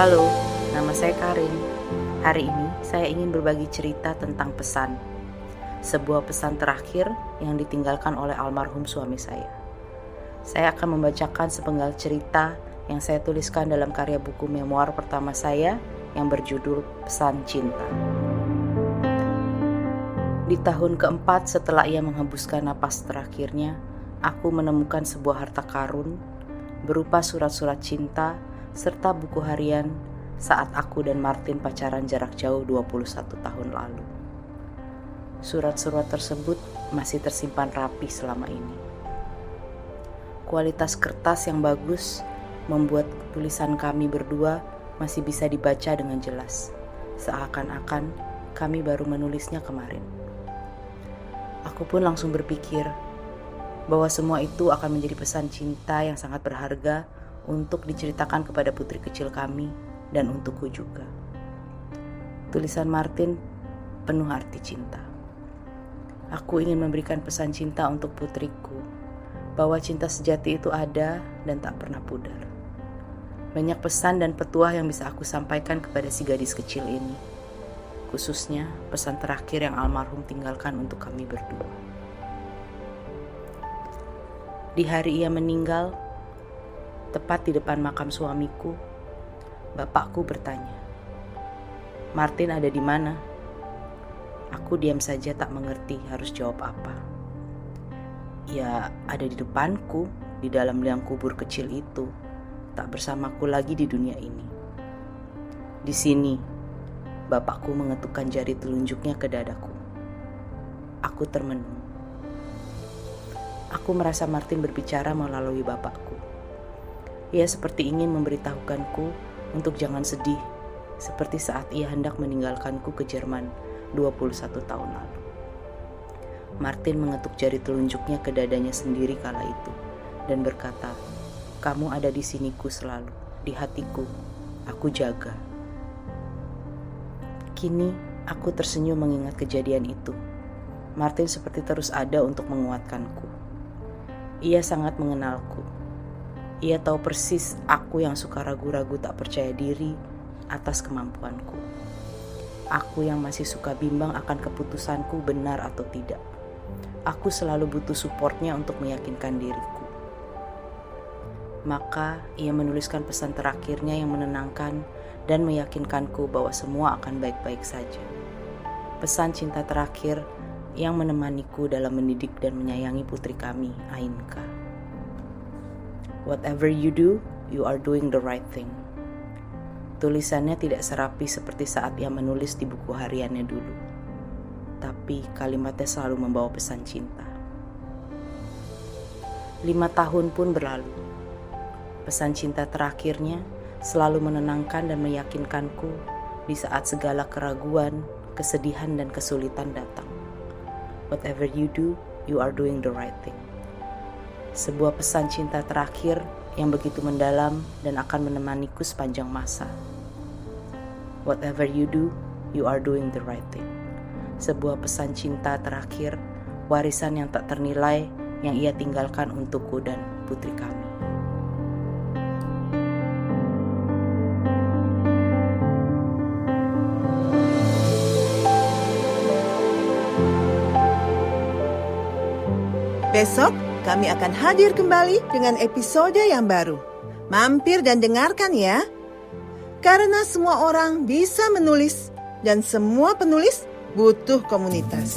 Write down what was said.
Halo, nama saya Karin. Hari ini saya ingin berbagi cerita tentang pesan. Sebuah pesan terakhir yang ditinggalkan oleh almarhum suami saya. Saya akan membacakan sepenggal cerita yang saya tuliskan dalam karya buku memoir pertama saya yang berjudul Pesan Cinta. Di tahun keempat setelah ia menghembuskan napas terakhirnya, aku menemukan sebuah harta karun berupa surat-surat cinta serta buku harian saat aku dan Martin pacaran jarak jauh 21 tahun lalu. Surat-surat tersebut masih tersimpan rapi selama ini. Kualitas kertas yang bagus membuat tulisan kami berdua masih bisa dibaca dengan jelas, seakan-akan kami baru menulisnya kemarin. Aku pun langsung berpikir bahwa semua itu akan menjadi pesan cinta yang sangat berharga untuk diceritakan kepada putri kecil kami dan untukku juga. Tulisan Martin penuh arti cinta. Aku ingin memberikan pesan cinta untuk putriku bahwa cinta sejati itu ada dan tak pernah pudar. Banyak pesan dan petuah yang bisa aku sampaikan kepada si gadis kecil ini khususnya pesan terakhir yang almarhum tinggalkan untuk kami berdua. Di hari ia meninggal, tepat di depan makam suamiku, bapakku bertanya, "Martin ada di mana?" Aku diam saja tak mengerti harus jawab apa. Ya, ada di depanku, di dalam liang kubur kecil itu, tak bersamaku lagi di dunia ini. Di sini, Bapakku mengetukkan jari telunjuknya ke dadaku. Aku termenung. Aku merasa Martin berbicara melalui bapakku. Ia seperti ingin memberitahukanku untuk jangan sedih, seperti saat ia hendak meninggalkanku ke Jerman 21 tahun lalu. Martin mengetuk jari telunjuknya ke dadanya sendiri kala itu dan berkata, "Kamu ada di siniku selalu, di hatiku. Aku jaga." Kini aku tersenyum mengingat kejadian itu. Martin seperti terus ada untuk menguatkanku. Ia sangat mengenalku. Ia tahu persis aku yang suka ragu-ragu tak percaya diri atas kemampuanku. Aku yang masih suka bimbang akan keputusanku benar atau tidak. Aku selalu butuh supportnya untuk meyakinkan diriku. Maka ia menuliskan pesan terakhirnya yang menenangkan dan meyakinkanku bahwa semua akan baik-baik saja. Pesan cinta terakhir yang menemaniku dalam mendidik dan menyayangi putri kami, Ainka. Whatever you do, you are doing the right thing. Tulisannya tidak serapi seperti saat ia menulis di buku hariannya dulu. Tapi kalimatnya selalu membawa pesan cinta. Lima tahun pun berlalu. Pesan cinta terakhirnya selalu menenangkan dan meyakinkanku di saat segala keraguan, kesedihan, dan kesulitan datang. Whatever you do, you are doing the right thing. Sebuah pesan cinta terakhir yang begitu mendalam dan akan menemaniku sepanjang masa. Whatever you do, you are doing the right thing. Sebuah pesan cinta terakhir, warisan yang tak ternilai yang ia tinggalkan untukku dan putri kami. Besok kami akan hadir kembali dengan episode yang baru. Mampir dan dengarkan ya. Karena semua orang bisa menulis dan semua penulis butuh komunitas.